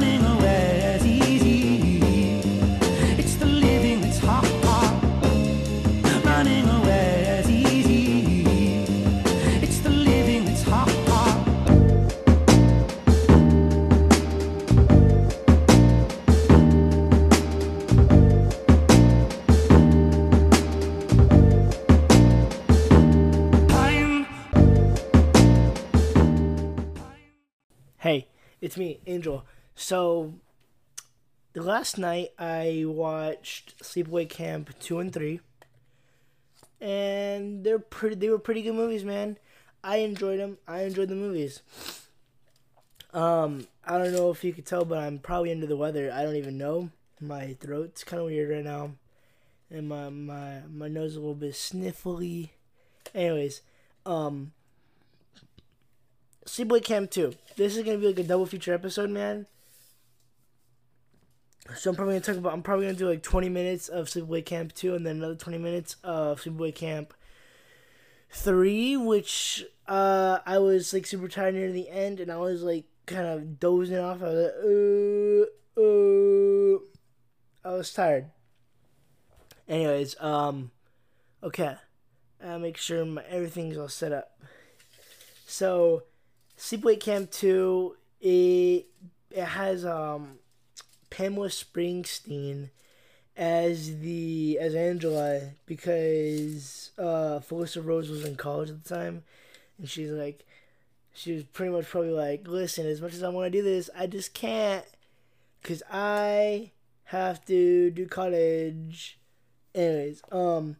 Running away is easy. It's the living that's hard. Running away is easy. It's the living that's hard. Time Hey, it's me, Angel. So, the last night I watched Sleepaway Camp two and three, and they're pretty. They were pretty good movies, man. I enjoyed them. I enjoyed the movies. Um, I don't know if you could tell, but I'm probably under the weather. I don't even know. My throat's kind of weird right now, and my my my nose is a little bit sniffly. Anyways, um. Sleepaway Camp 2. This is gonna be like a double feature episode, man. So I'm probably gonna talk about. I'm probably gonna do like 20 minutes of Sleepaway Camp 2, and then another 20 minutes of Sleepaway Camp 3, which uh I was like super tired near the end, and I was like kind of dozing off. I was like, uh, uh, I was tired. Anyways, um, okay, uh, make sure my, everything's all set up. So, Sleepaway Camp 2, it, it has um, Pamela Springsteen as the as Angela because uh, Felissa Rose was in college at the time, and she's like, she was pretty much probably like, listen, as much as I want to do this, I just can't, cause I have to do college. Anyways, um,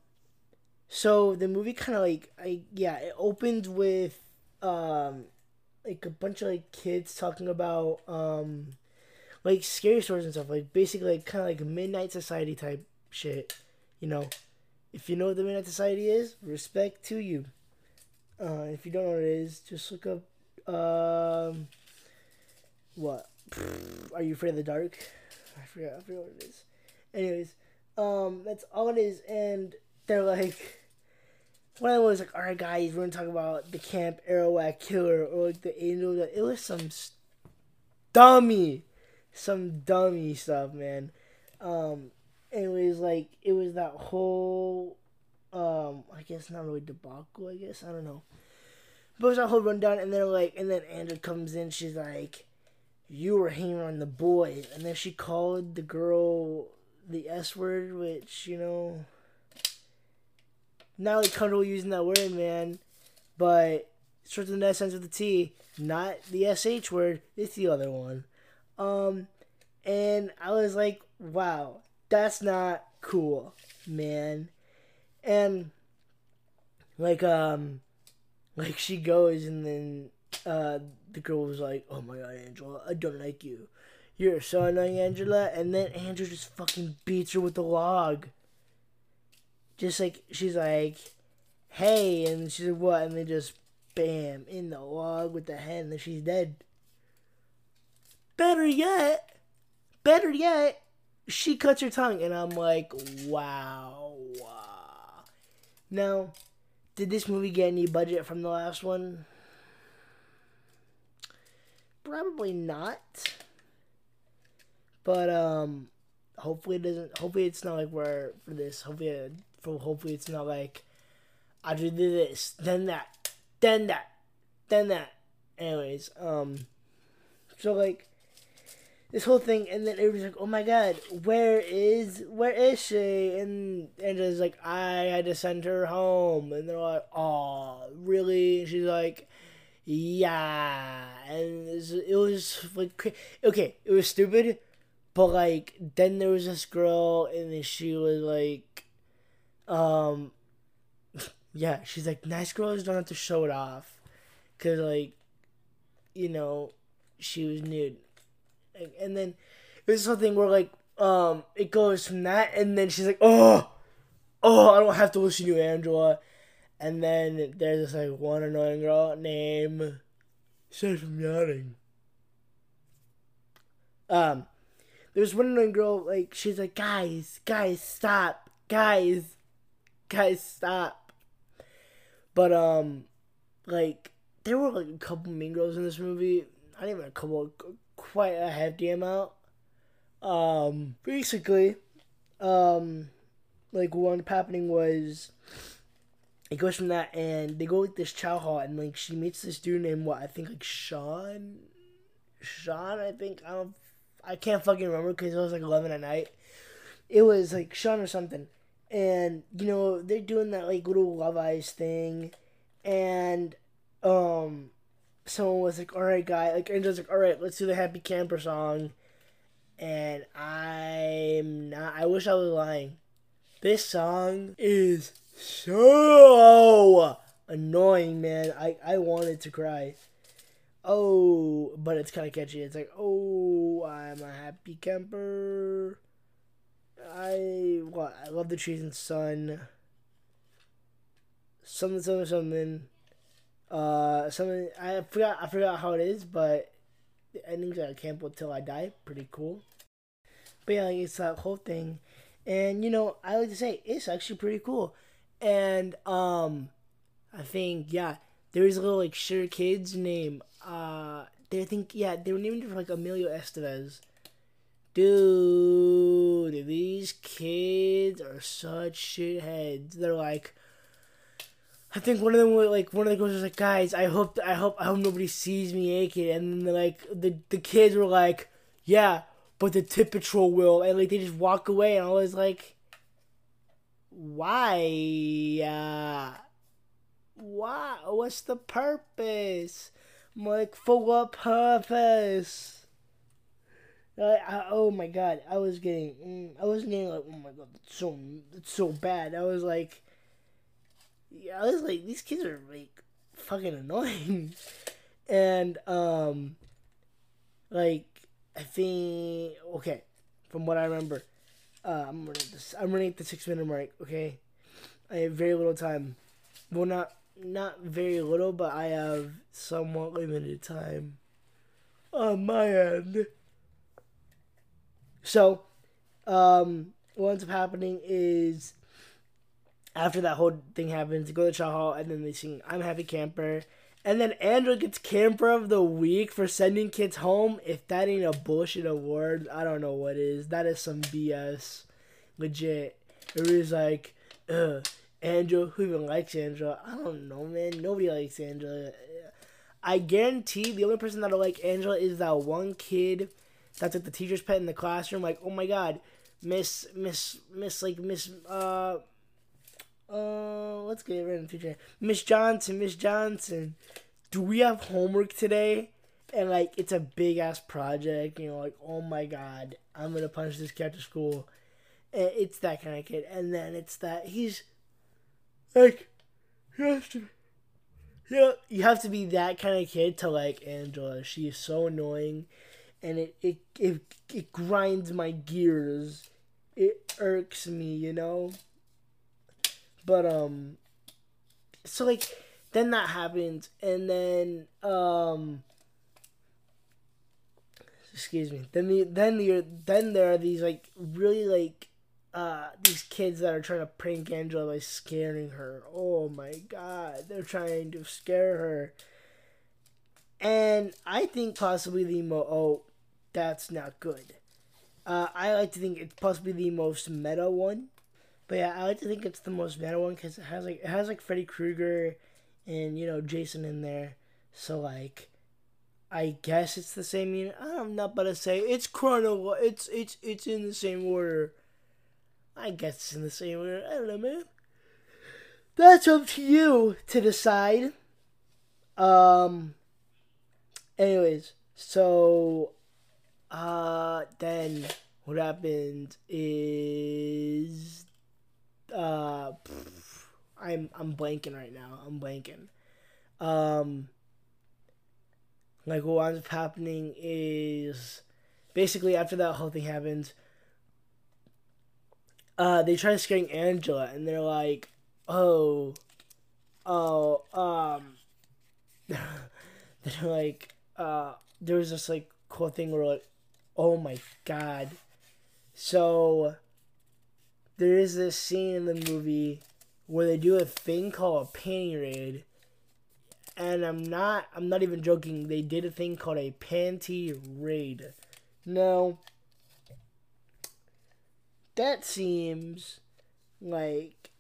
so the movie kind of like I yeah it opens with um like a bunch of like kids talking about um like scary stories and stuff like basically like kind of like midnight society type shit you know? If you know what the midnight society is respect to you. Uh if you don't know what it is just look up um what? Are you afraid of the dark? I forgot i forgot what it is. Anyways um that's all it is and they're like one of them was like, "All right, guys, we're gonna talk about the Camp Arawak killer or like the angel." It was some dummy, some dummy stuff, man. Um, anyways, like it was that whole, um, I guess not really debacle. I guess I don't know, but it was that whole rundown, and they're like, and then Andrew comes in. She's like, "You were hanging on the boys," and then she called the girl the S word, which you know not really comfortable using that word, man. But starts with an S ends with T, not the SH word. It's the other one. Um, and I was like, wow, that's not cool, man. And like, um, like she goes, and then uh, the girl was like, "Oh my god, Angela, I don't like you. You're so annoying, Angela." And then Angela just fucking beats her with the log just like she's like, "Hey," and she's like, "What?" And they just bam in the log with the head, and then she's dead. Better yet, better yet, she cuts her tongue, and I'm like, "Wow." Now, did this movie get any budget from the last one? Probably not. But um, hopefully it doesn't. Hopefully it's not like we're for this. Hopefully for hopefully it's not like I did this, then that, then that, then that. Anyways, um, so like this whole thing, and then it was like, "Oh my god, where is where is she?" And and it's like, "I had to send her home," and they're like, "Oh, really?" And she's like, "Yeah," and it's- it was like, okay, it was stupid, but like then there was this girl, and then she was like um yeah she's like nice girls don't have to show it off because like you know she was nude and then there's something where like um it goes from that and then she's like oh oh i don't have to listen to angela. And then there's this like one annoying girl named says from yawning um there's one annoying girl like she's like guys guys stop. Guys guys stop. But um like there were like a couple mean girls in this movie. Not even a couple quite a hefty amount. Um, basically, um, like what ended up happening was it goes from that and they go with this chow hall and like she meets this dude named what I think like Sean, Sean I think I don't I can't fucking remember because it was like eleven at night. It was like Sean or something, and you know they're doing that like little Love Eyes thing, and um, someone was like, "All right, guy," like Angel's like, "All right, let's do the Happy Camper song," and I'm not. I wish I was lying. This song is so annoying, man. I I wanted to cry. Oh, but it's kind of catchy. It's like, oh, I'm a happy camper. I what? I love the trees and sun. Something, something, something. Uh, something. I forgot. I forgot how it is, but the ending's like camp until I die. Pretty cool. But yeah, like, it's that whole thing, and you know, I like to say it's actually pretty cool, and um, I think yeah, there's a little like sure kids name. uh, they think yeah they were named for like Emilio Estevez. Dude, these kids are such shitheads. They're like, I think one of them like one of the girls was like, guys, I hope I hope I hope nobody sees me naked. And then like the the kids were like, yeah, but the tip patrol will, and like they just walk away, and I was like, why? Uh, why? What's the purpose? I'm like, for what purpose? I, I, oh my god, I was getting, mm, I was getting like, oh my god, that's so, that's so bad. I was like, I was like, these kids are like fucking annoying, and um, like I think okay, from what I remember, uh, I'm running this. I'm running at the six minute mark. Okay, I have very little time. Well, not not very little, but I have somewhat limited time on my end. So, um, what ends up happening is after that whole thing happens, they go to the Chow Hall and then they sing I'm Happy Camper. And then Andrew gets Camper of the Week for sending kids home. If that ain't a bullshit award, I don't know what is. That is some BS. Legit. It was like, ugh, Andrew, who even likes Angela? I don't know, man. Nobody likes Angela. I guarantee the only person that'll like Angela is that one kid that's like the teacher's pet in the classroom. Like, oh my god, Miss, Miss, Miss, like Miss, uh, uh, let's get in the future. Miss Johnson, Miss Johnson, do we have homework today? And like, it's a big ass project. You know, like, oh my god, I'm gonna punch this kid to school. And it's that kind of kid. And then it's that he's like, he has to. You know, you have to be that kind of kid to like Angela. She is so annoying and it, it it it grinds my gears. It irks me, you know. But um so like then that happens and then um excuse me. Then the then the then there are these like really like uh these kids that are trying to prank Angela by scaring her. Oh my god, they're trying to scare her. And I think possibly the mo oh that's not good. Uh, I like to think it's possibly the most meta one, but yeah, I like to think it's the most meta one because it has like it has like Freddy Krueger and you know Jason in there, so like. I guess it's the same unit. I'm not about to say it's chrono. It's it's it's in the same order. I guess it's in the same order. I don't know, man. That's up to you to decide. Um. Anyways, so uh, then what happened is, uh, I'm I'm blanking right now. I'm blanking. Um, like what ends up happening is basically after that whole thing happens, uh, they try to scaring Angela, and they're like, "Oh, oh, um," they're like, uh, there was this like cool thing where like Oh my god. So there is this scene in the movie where they do a thing called a panty raid. and I'm not I'm not even joking. They did a thing called a panty raid. Now, that seems like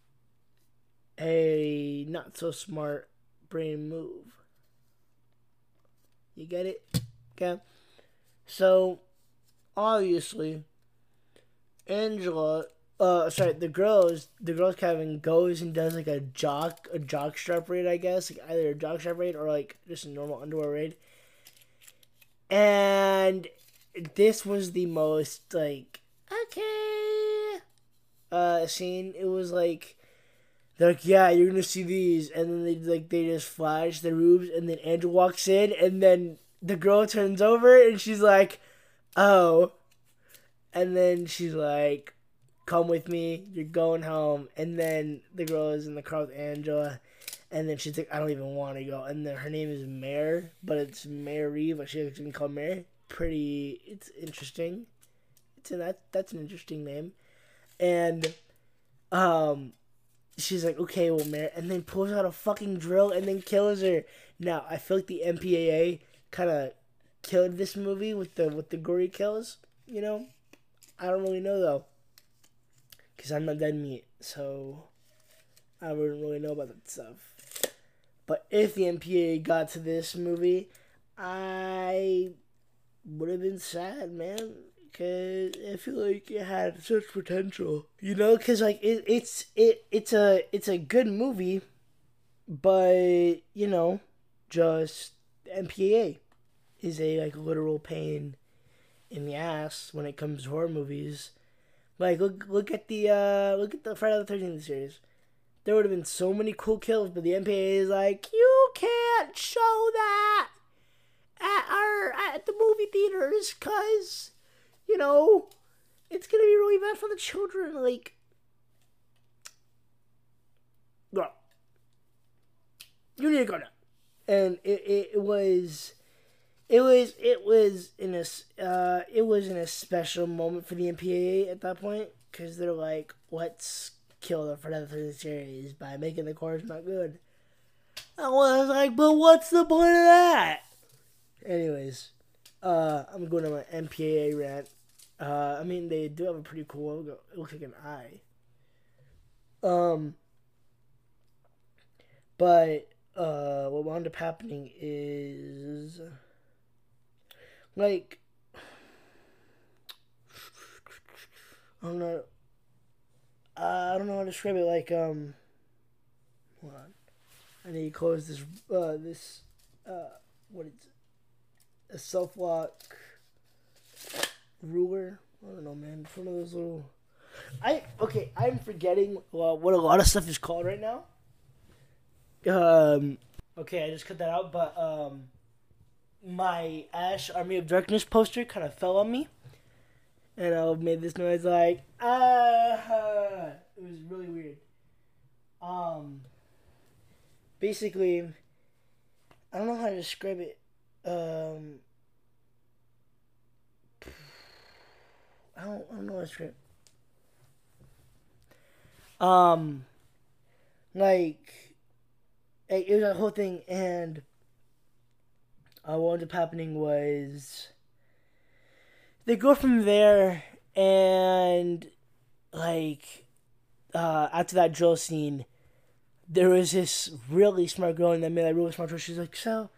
a not so smart brain move. You get it? Okay. So, obviously, Angela, uh, sorry, the girls, the girls Kevin goes and does like a jock, a jock strap raid, I guess, like either a jock strap raid or like just a normal underwear raid. And this was the most like okay uh scene. It was like they're like, yeah, you're gonna see these, and then they like they just flash the boobs, and then Andrew walks in, and then the girl turns over, and she's like, oh, and then she's like, come with me, you're going home, and then the girl is in the car with Angela, and then she's like, I don't even want to go, and then her name is Mare, but it's Mary, but she can call Mary. Pretty, it's interesting. It's an, that that's an interesting name, and um she's like, okay, well, Mary, and then pulls out a fucking drill and then kills her. Now, I feel like the MPAA kind of killed this movie with the with the gory kills. You know, I don't really know though, because I'm not dead meat, so I wouldn't really know about that stuff. But if the MPAA got to this movie, I would have been sad, man. Cause I feel like it had such potential, you know. Cause like it, it's it, it's a it's a good movie, but you know, just MPAA is a like literal pain in the ass when it comes to horror movies. Like look look at the uh look at the Friday the Thirteenth series. There would have been so many cool kills, but the MPAA is like you can't show that at our at the movie theaters, cause you know, it's gonna be really bad for the children. Like, you need to go now. And it, it was, it was, it was in a, uh, it was in a special moment for the MPAA at that point because they're like, let's kill the Friday the series by making the chorus not good. I was like, but what's the point of that? Anyways, uh, I'm going to my MPAA rant. Uh, I mean, they do have a pretty cool logo. It looks like an eye. Um, but uh, what wound up happening is like I don't know. Uh, I don't know how to describe it. Like um, hold on. I need to close this. Uh, this uh, what is it? a self lock ruler. I don't know, man. It's one of those little. I okay. I'm forgetting uh, what a lot of stuff is called right now. Um. Okay, I just cut that out, but um, my Ash Army of Darkness poster kind of fell on me, and I made this noise like ah. It was really weird. Um. Basically, I don't know how to describe it. Um. I don't, I don't know how what's right. Um, like, it, it was a whole thing, and uh, what ended up happening was they go from there, and like, uh, after that drill scene, there was this really smart girl in that made that really smart drill. She's like, so,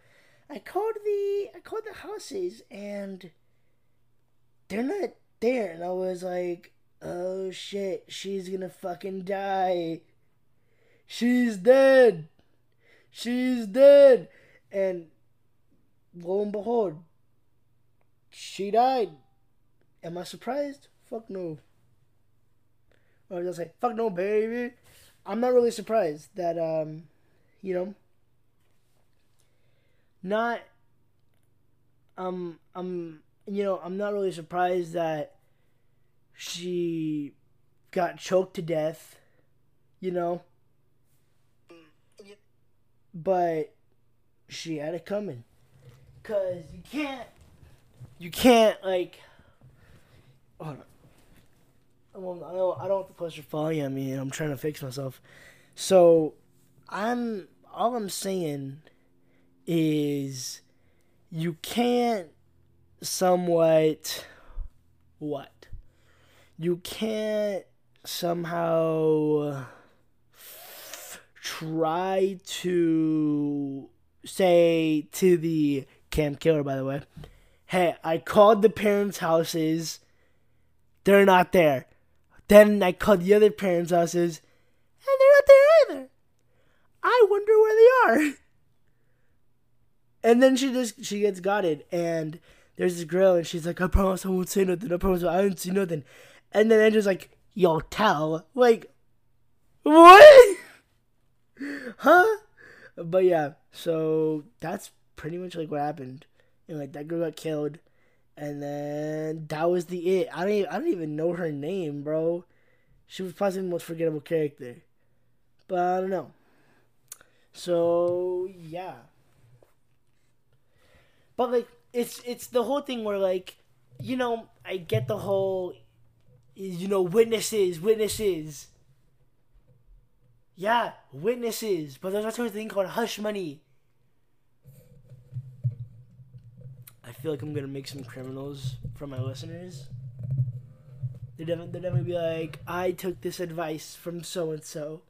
I called the I called the houses, and they're not there, and I was like, oh shit, she's gonna fucking die. She's dead. She's dead. And lo and behold, she died. Am I surprised? Fuck no. I was gonna say, fuck no, baby. I'm not really surprised that, um, you know, not, um, I'm you know, I'm not really surprised that she got choked to death, you know. But she had it coming. Cause you can't you can't like hold on. I don't, I don't, want the poster falling at me and I'm trying to fix myself. So I'm all I'm saying is you can't somewhat what you can't somehow try to say to the camp killer by the way hey i called the parents houses they're not there then i called the other parents houses and they're not there either i wonder where they are and then she just she gets gotted and there's this girl and she's like, I promise I won't say nothing. I promise I won't say nothing. And then Andrew's like, Yo, tell. Like, what? huh? But yeah, so that's pretty much like what happened. And like that girl got killed. And then that was the it. I don't even, I don't even know her name, bro. She was possibly the most forgettable character. But I don't know. So yeah. But like it's it's the whole thing where like you know I get the whole you know witnesses witnesses yeah witnesses but there's also a thing called hush money feel like I'm gonna make some criminals from my listeners. They're definitely, they're definitely be like I took this advice from so and so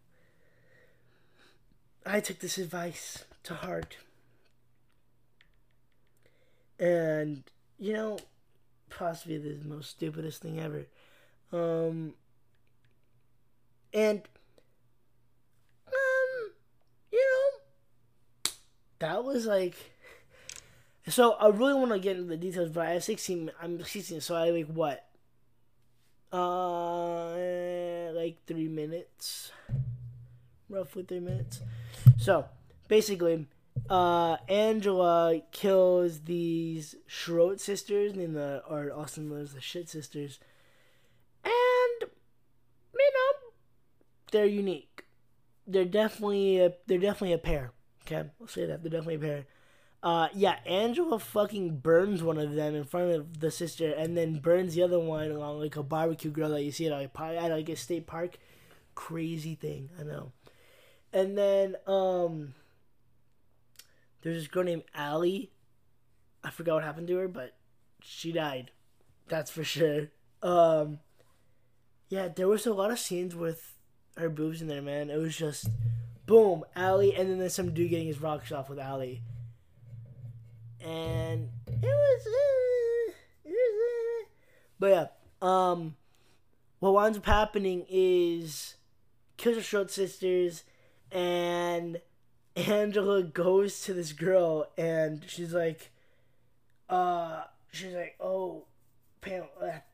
I took this advice to heart. And you know possibly the most stupidest thing ever. Um and um you know that was like so i really want to get into the details but i have 16 i'm 16 so i like what uh like three minutes roughly three minutes so basically uh, Angela kills these Schroet sisters, named the or Austin knows the Shit sisters, and you know they're unique. They're definitely a, they're definitely a pair. Okay, I'll say that they're definitely a pair. Uh, yeah, Angela fucking burns one of them in front of the sister, and then burns the other one along like a barbecue grill that you see at like, at like a state park. Crazy thing, I know. And then um there's this girl named Allie. I forgot what happened to her, but she died. That's for sure. Um, yeah, there was a lot of scenes with her boobs in there, man. It was just boom, Allie, and then there's some dude getting his rocks off with Allie. And it was, uh, it was uh, but yeah, um, what winds up happening is kills her short sisters, and Angela goes to this girl and she's like, uh, she's like, oh, Pam,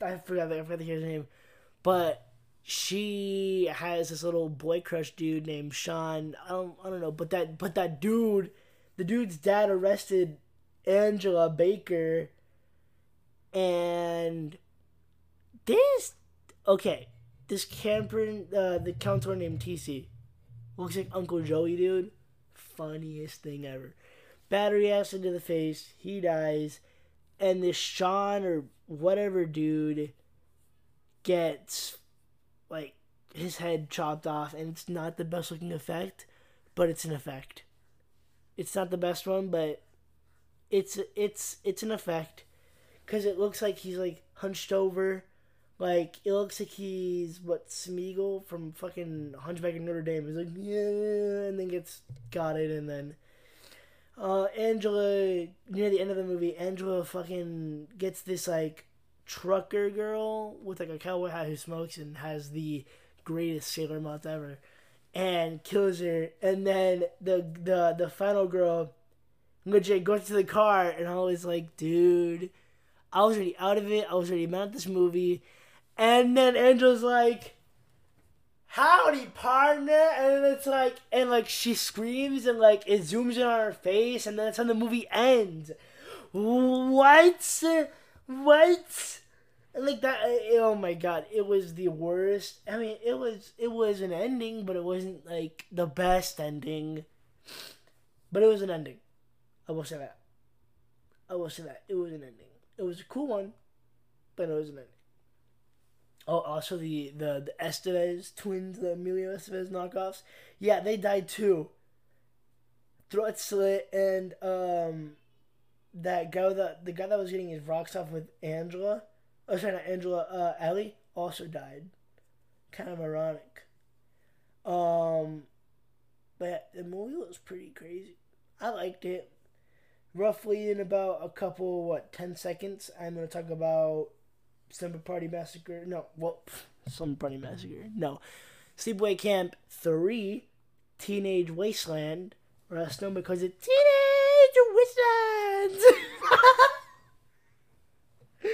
I forgot, I forgot hear his name, but she has this little boy crush dude named Sean. I don't, I don't know, but that, but that dude, the dude's dad arrested Angela Baker, and this, okay, this camper, uh, the counselor named TC, looks like Uncle Joey, dude funniest thing ever. Battery acid to the face, he dies, and this Sean or whatever dude gets like his head chopped off, and it's not the best looking effect, but it's an effect. It's not the best one, but it's it's it's an effect because it looks like he's like hunched over like it looks like he's what Smeagol from fucking Hunchback of Notre Dame. He's like yeah, and then gets got it, and then uh, Angela near the end of the movie, Angela fucking gets this like trucker girl with like a cowboy hat who smokes and has the greatest sailor mouth ever, and kills her. And then the the the final girl, legit goes to the car, and I was like, dude. I was already out of it. I was already mad at this movie. And then Angela's like, howdy partner and it's like and like she screams and like it zooms in on her face and then that's how the movie ends what what and like that eh, oh my god it was the worst i mean it was it was an ending but it wasn't like the best ending but it was an ending i will say that i will say that it was an ending it was a cool one but it was an ending Oh, also the the the Estevez twins, the Emilio Estevez knockoffs. Yeah, they died too. throat slit, and um, that guy that the guy that was getting his rocks off with Angela, oh sorry, not Angela, uh, Ellie also died. Kind of ironic. Um, but the movie was pretty crazy. I liked it. Roughly in about a couple, what, 10 seconds, I'm going to talk about Slumber Party Massacre. No, well, Slumber Party Massacre. No. Sleepaway Camp 3, Teenage Wasteland, or else known because it's Teenage Wasteland!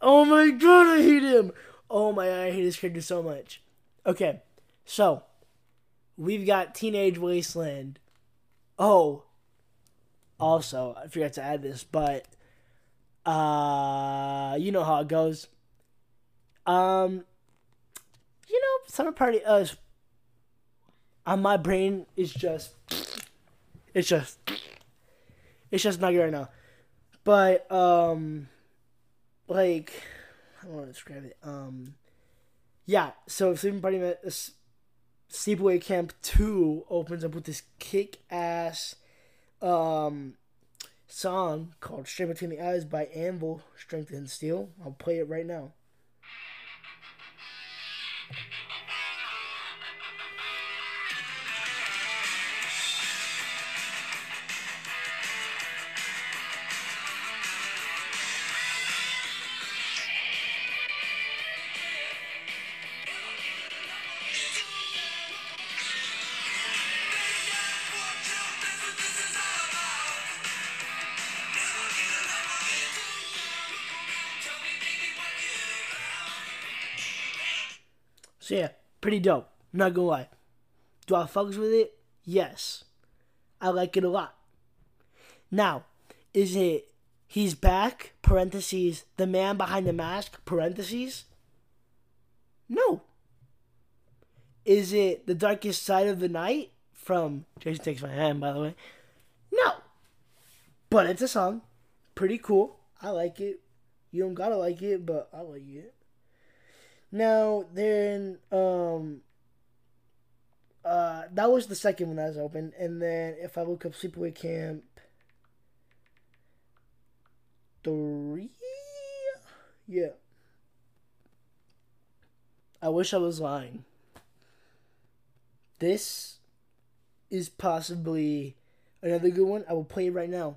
oh my god, I hate him! Oh my god, I hate this character so much. Okay, so, we've got Teenage Wasteland. Oh, also, I forgot to add this, but uh, you know how it goes. Um, you know, summer party. Uh, on my brain is just, it's just, it's just not good right now. But um, like, I don't want to describe it. Um, yeah. So sleeping party, uh, Sleepaway Camp Two opens up with this kick ass um song called Straight Between the Eyes by Anvil, Strength of Steel. I'll play it right now. So yeah, pretty dope. Not gonna lie. Do I fucks with it? Yes. I like it a lot. Now, is it he's back, parentheses, the man behind the mask, parentheses? No. Is it the darkest side of the night from Jason Takes Manhattan, by the way? No. But it's a song. Pretty cool. I like it. You don't gotta like it, but I like it. Now then, um, uh, that was the second one that was open, and then if I look up Sleepaway Camp three, yeah. I wish I was lying. This is possibly another good one. I will play it right now.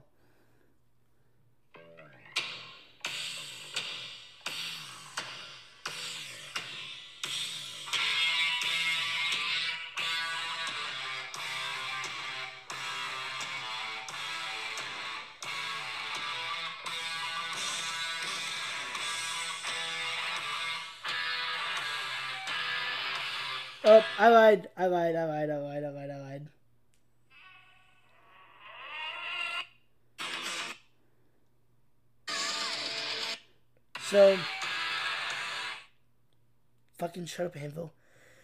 Lied. I lied. I lied. I lied. I lied. I lied. So, fucking shut up, Anvil.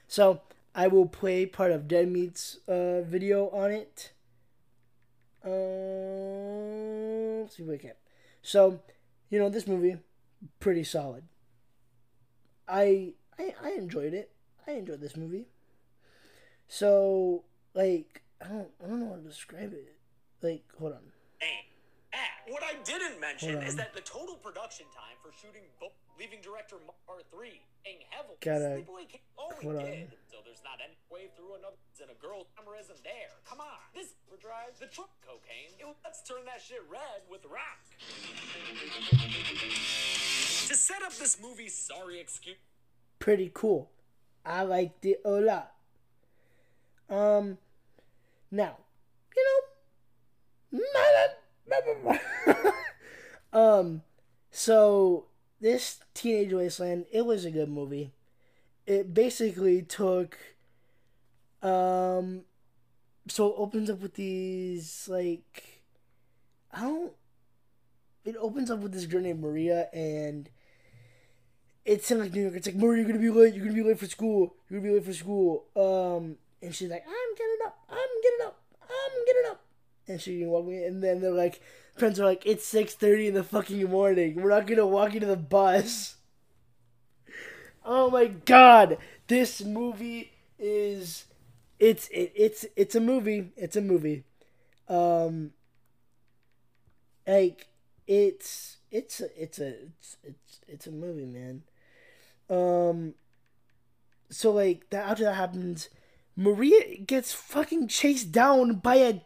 So, I will play part of Dead Meat's uh, video on it. Let's see if we can. So, you know, this movie, pretty solid. I, I I enjoyed it. I enjoyed this movie. So, like, I don't, I don't know how to describe it. Like, hold on. Hey, What I didn't mention is that the total production time for shooting both leaving director Part 3 paying heavily. Gotta- Sleepaway Camp only oh, hold on. did. So there's not any way through another and a girl camera isn't there. Come on. This drives the truck cocaine. It- let's turn that shit red with rock. To set up this movie, sorry excuse Pretty cool. I liked it a lot. Um, now, you know, um, so this Teenage Wasteland, it was a good movie. It basically took, um, so it opens up with these like, I don't. It opens up with this girl named Maria, and it's in like New York. It's like Maria, you're gonna be late. You're gonna be late for school. You're gonna be late for school. Um, and she's like, I'm getting up. I'm getting up. I'm getting up. And she can walk me. And then they're like, friends are like, it's six thirty in the fucking morning. We're not gonna walk you to the bus. Oh my god, this movie is, it's it, it's it's a movie. It's a movie. Um, like it's it's it's a it's it's it's a movie, man. Um, so like that after that happens, Maria gets fucking chased down by a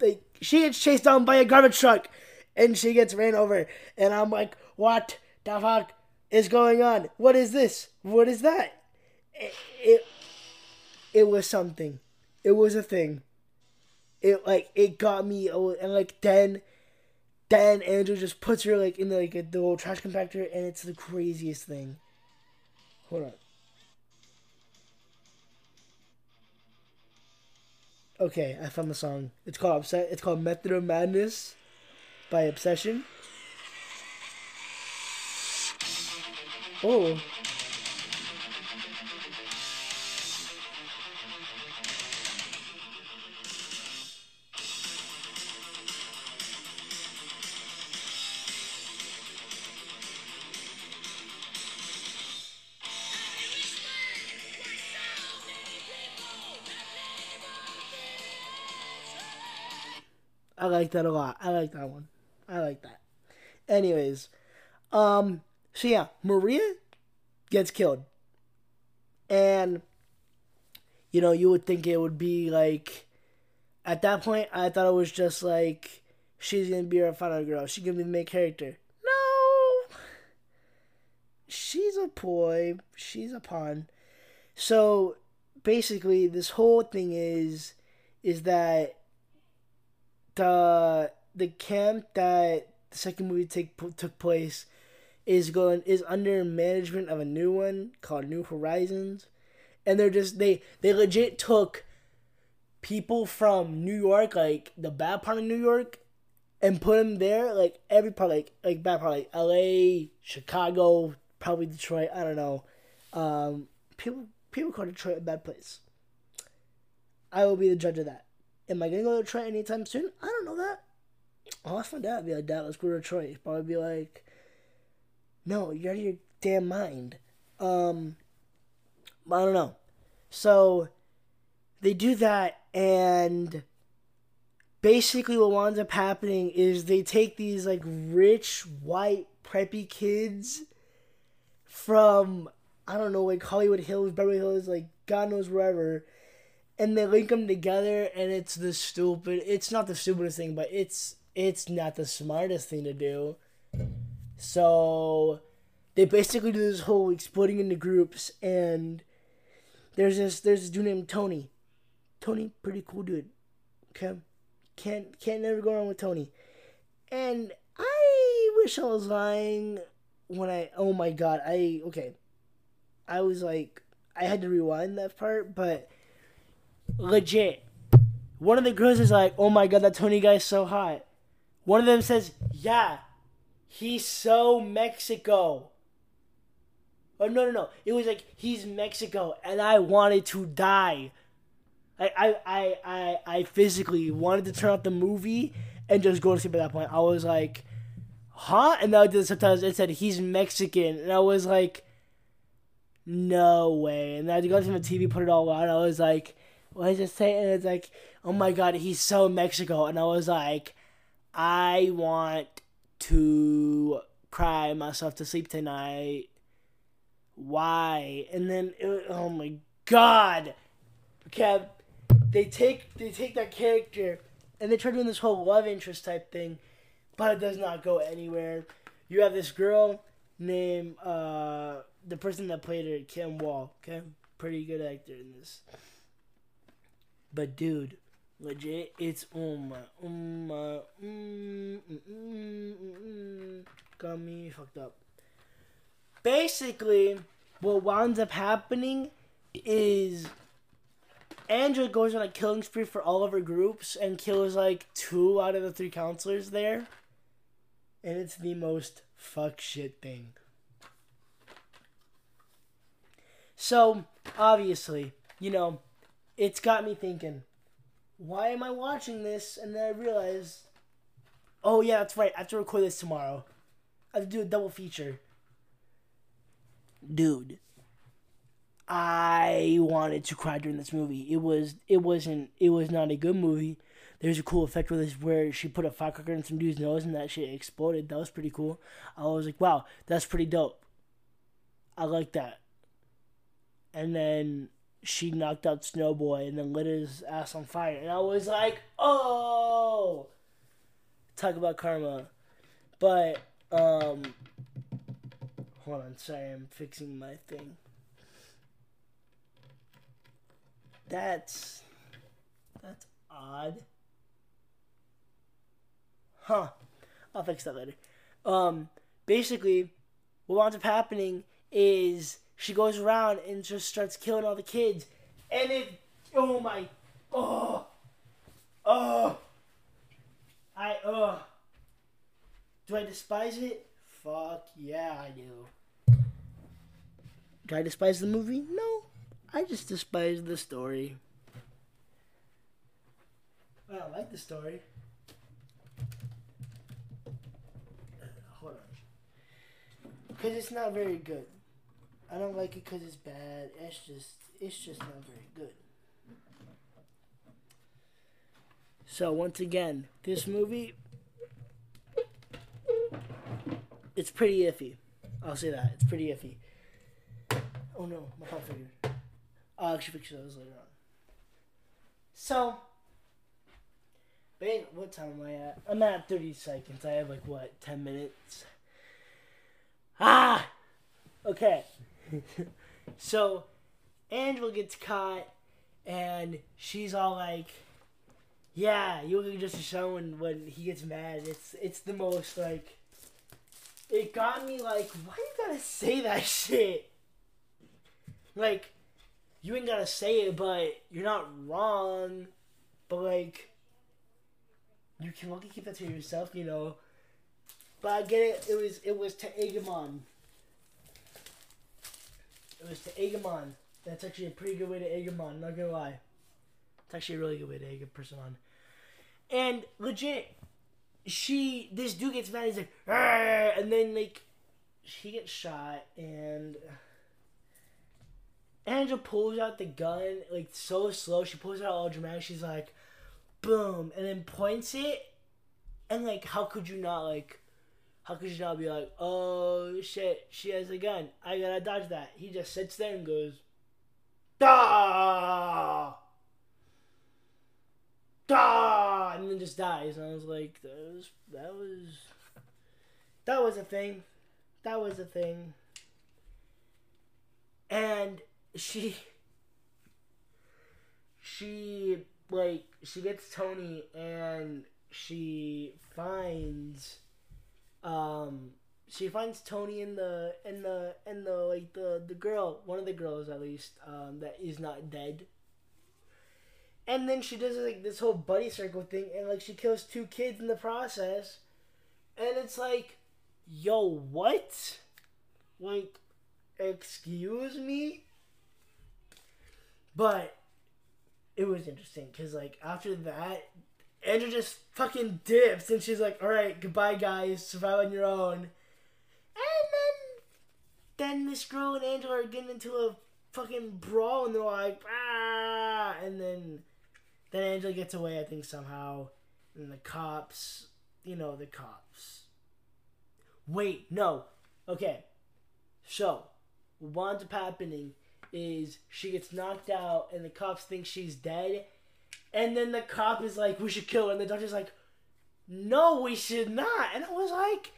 like she gets chased down by a garbage truck, and she gets ran over, and I'm like, what the fuck is going on? What is this? What is that? It it, it was something. It was a thing. It like it got me, and like then then Andrew just puts her like in the, like the little trash compactor, and it's the craziest thing. Hold on. Okay, I found the song. It's called Upset. It's called Method of Madness by Obsession. Oh. Like that a lot. I like that one. I like that. Anyways, um, so yeah, Maria gets killed. And you know, you would think it would be like at that point I thought it was just like she's gonna be our final girl. She's gonna be the main character. No She's a boy. She's a pawn. So basically this whole thing is is that the the camp that the second movie take took place is going is under management of a new one called New Horizons, and they're just they they legit took people from New York, like the bad part of New York, and put them there, like every part, like like bad part, like L.A., Chicago, probably Detroit. I don't know. Um, people people call Detroit a bad place. I will be the judge of that. Am I gonna go to Detroit anytime soon? I don't know that. I'll ask my dad. Be like, Dad, let's go to Detroit. He'd probably be like, No, you're out of your damn mind. Um, I don't know. So they do that, and basically, what winds up happening is they take these like rich white preppy kids from I don't know, like Hollywood Hills, Beverly Hills, like God knows wherever and they link them together and it's the stupid it's not the stupidest thing but it's it's not the smartest thing to do. So they basically do this whole like, splitting into groups and there's this there's this dude named tony. Tony pretty cool dude. Okay? Can't can't never go wrong with tony. And i wish i was lying when i oh my god i okay. I was like i had to rewind that part but legit. One of the girls is like, "Oh my god, that Tony guy is so hot." One of them says, "Yeah, he's so Mexico." Oh no no no! It was like he's Mexico, and I wanted to die. I I I I, I physically wanted to turn off the movie and just go to sleep at that point. I was like, "Huh?" And then I did subtitles. It said he's Mexican, and I was like, "No way!" And then I had to go to the TV, put it all on. I was like what does it say? And it's like, oh my god, he's so Mexico. And I was like, I want to cry myself to sleep tonight. Why? And then, it, oh my god, Kev, they take they take that character and they try doing this whole love interest type thing, but it does not go anywhere. You have this girl named uh the person that played her, Kim Wall. Okay, pretty good actor in this. But dude, legit, it's um um mm, mm, mm, mm, got me fucked up. Basically, what winds up happening is Andrea goes on a killing spree for all of her groups and kills like two out of the three counselors there. And it's the most fuck shit thing. So, obviously, you know, it's got me thinking, why am I watching this? And then I realized, oh yeah, that's right. I have to record this tomorrow. I have to do a double feature. Dude, I wanted to cry during this movie. It was it wasn't it was not a good movie. there's a cool effect with this where she put a firecracker in some dude's nose and that shit exploded. That was pretty cool. I was like, wow, that's pretty dope. I like that. And then she knocked out Snowboy and then lit his ass on fire. And I was like, oh! Talk about karma. But, um, hold on, sorry, I'm fixing my thing. That's, that's odd. Huh. I'll fix that later. Um, basically, what winds up happening is she goes around and just starts killing all the kids, and it, oh my, oh, oh, I, oh, do I despise it? Fuck yeah, I do. Do I despise the movie? No, I just despise the story. I like the story. Hold on. Because it's not very good. I don't like it because it's bad. It's just, it's just not very good. So once again, this movie, it's pretty iffy. I'll say that it's pretty iffy. Oh no, my pop figured. I'll actually fix those later on. So, babe, what time am I at? I'm at 30 seconds. I have like what, 10 minutes? Ah! Okay. So, Angela gets caught, and she's all like, "Yeah, you look just showing when he gets mad. It's it's the most like." It got me like, why you gotta say that shit? Like, you ain't gotta say it, but you're not wrong. But like, you can lucky keep that to yourself, you know. But I get it. It was it was to Agamon. It was to Agamon. That's actually a pretty good way to Agamon. Not gonna lie. It's actually a really good way to egg a person on. And legit, she this dude gets mad. He's like, and then like, he gets shot, and Angela pulls out the gun like so slow. She pulls it out all dramatic. She's like, boom, and then points it, and like, how could you not like? How could you not be like, oh shit, she has a gun. I gotta dodge that. He just sits there and goes, da, da, and then just dies. And I was like, that was that was that was a thing. That was a thing. And she she like she gets Tony and she finds um she finds Tony in the in the in the like the the girl one of the girls at least um that is not dead. And then she does like this whole buddy circle thing and like she kills two kids in the process. And it's like yo what? Like excuse me? But it was interesting because like after that Andrew just fucking dips and she's like, all right, goodbye, guys. Survive on your own. And then, then this girl and Angela are getting into a fucking brawl and they're like, ah. And then, then Angela gets away, I think, somehow. And the cops, you know, the cops. Wait, no. Okay. So, what winds up happening is she gets knocked out and the cops think she's dead and then the cop is like, we should kill her. And the doctor's like, no, we should not. And I was like,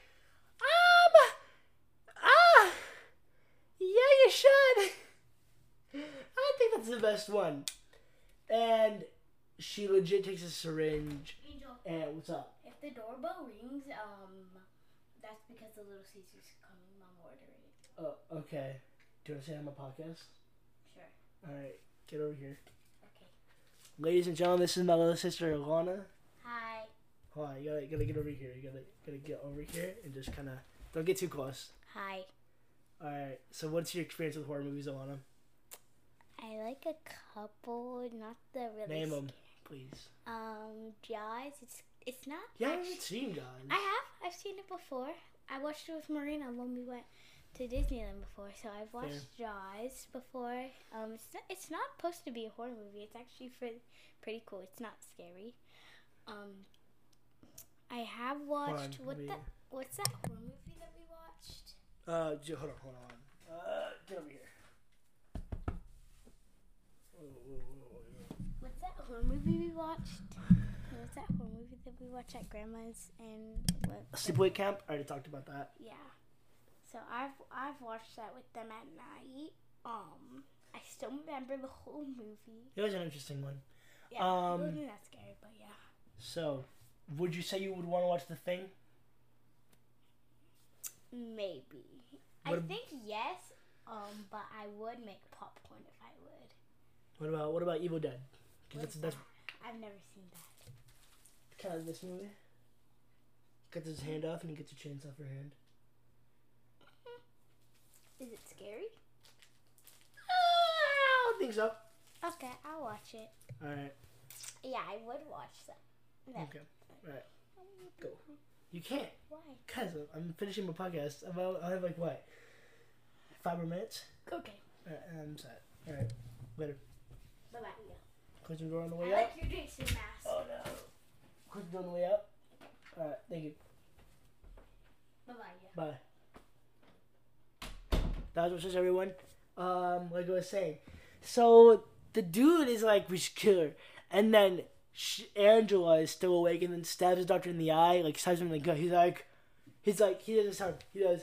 um, ah, yeah, you should. I think that's the best one. And she legit takes a syringe. Angel, And what's up? if the doorbell rings, um, that's because the Little Caesar's coming. Mom ordered it. Oh, okay. Do you want to say on my podcast? Sure. All right, get over here. Ladies and gentlemen, this is my little sister, Alana. Hi. Hold on, you gotta, gotta get over here. You gotta, gotta get over here and just kind of don't get too close. Hi. All right. So, what's your experience with horror movies, Alana? I like a couple, not the really. Name them, please. Um, Jaws. It's it's not. Yeah, I haven't seen John. I have. I've seen it before. I watched it with Marina when we went to Disneyland before. So I've watched Jaws before. Um, it's not, it's not supposed to be a horror movie. It's actually for, pretty cool. It's not scary. Um, I have watched on, what let the what's that horror movie that we watched? Uh, j- hold on, hold on. Uh, get over here. Whoa, whoa, whoa, whoa. What's that horror movie we watched? What's that horror movie that we watched at grandma's and what? Sleepaway Camp. I already talked about that. Yeah. So I've I've watched that with them at night. Um, I still remember the whole movie. It was an interesting one. Yeah, Um, it wasn't that scary, but yeah. So, would you say you would want to watch The Thing? Maybe. What I ab- think yes. Um, but I would make popcorn if I would. What about what about Evil Dead? 'Cause What's that's that's that? I've never seen that. kind of this movie. Gets his hand off and he gets a chainsaw for hand. Is it scary? Ah, I don't think so. Okay, I'll watch it. All right. Yeah, I would watch that. that. Okay. All right. Go. You can't, Why? cause I'm finishing my podcast. About I have like what, five more minutes. Okay. All right, and I'm set. All right. Later. Bye bye. Close the door on the I way like your Jason mask. Oh no. Close the door on the way out. All right. Thank you. Bye bye. Bye. That was just everyone. Um, like I was saying, so the dude is like, we should kill her, and then sh- Angela is still awake, and then stabs the doctor in the eye, like stabs him in the gut. He's like, he's like, he does this sound. He does.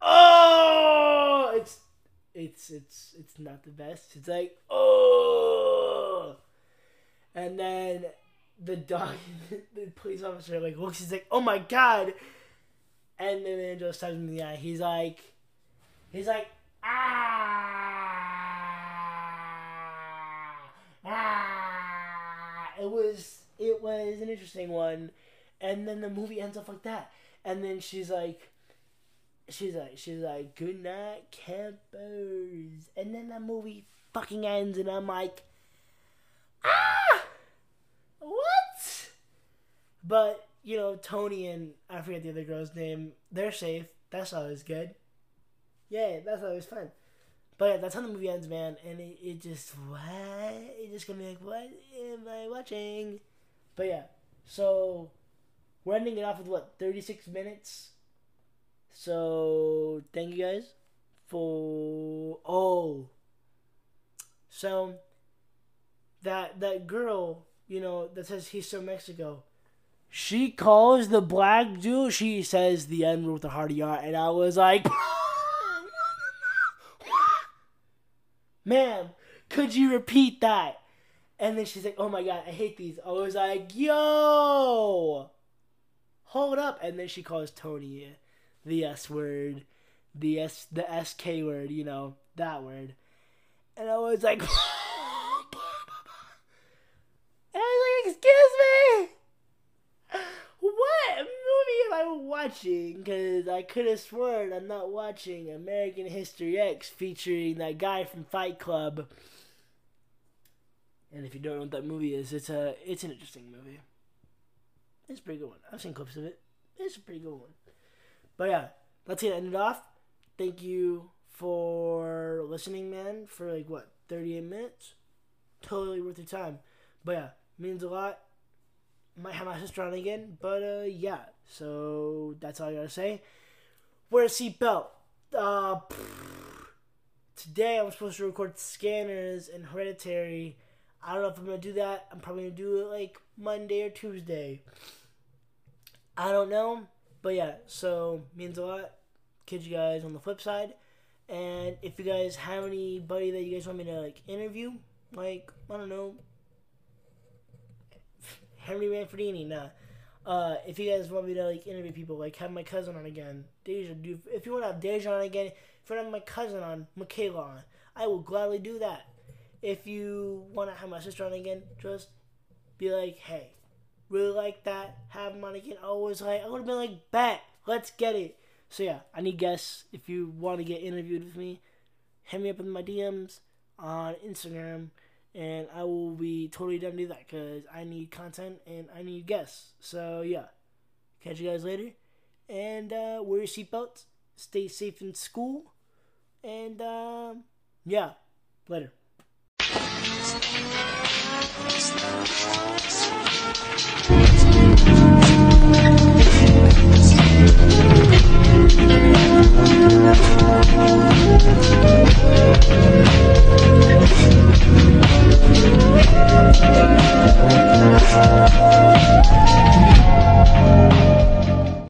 Oh, it's, it's, it's, it's not the best. It's like, oh, and then the dog, the police officer like looks. He's like, oh my god. And then Angela stabs him in the eye. He's like, he's like, ah, ah. It was, it was an interesting one. And then the movie ends up like that. And then she's like, she's like, she's like, good night, campers. And then the movie fucking ends, and I'm like, ah, what? But you know, Tony and I forget the other girl's name. They're safe. That's always good. Yeah, that's always fun. But yeah, that's how the movie ends, man. And it, it just what? It just gonna be like, what am I watching? But yeah, so we're ending it off with what thirty six minutes. So thank you guys for oh. So that that girl, you know, that says he's from Mexico she calls the black dude, she says the N with a heart R, and I was like, ma'am, could you repeat that? And then she's like, oh my god, I hate these. I was like, yo, hold up. And then she calls Tony the S word, the S, the SK word, you know, that word. And I was like, and I was like, excuse me what movie am I watching? Because I could have sworn I'm not watching American History X featuring that guy from Fight Club. And if you don't know what that movie is, it's a it's an interesting movie. It's a pretty good one. I've seen clips of it. It's a pretty good one. But yeah, let's get it ended off. Thank you for listening, man. For like what, 38 minutes? Totally worth your time. But yeah, means a lot might have my sister on again, but uh, yeah. So that's all I gotta say. Wear a seatbelt. Uh, today I'm supposed to record scanners and hereditary. I don't know if I'm gonna do that. I'm probably gonna do it like Monday or Tuesday. I don't know, but yeah. So means a lot. Catch you guys on the flip side. And if you guys have anybody that you guys want me to like interview, like I don't know, Henry Manfredini, nah. Uh, if you guys want me to like interview people, like have my cousin on again, Deja, do if you want to have Deja on again, if you want to have my cousin on, Michaela on, I will gladly do that. If you want to have my sister on again, just be like, hey, really like that, have them on again. I was like, I would have been like, bet, let's get it. So yeah, I need guests. If you want to get interviewed with me, hit me up in my DMs on Instagram and I will be totally done to do that because I need content and I need guests. So yeah, catch you guys later, and uh, wear your seatbelts, stay safe in school, and um, yeah, later. Thank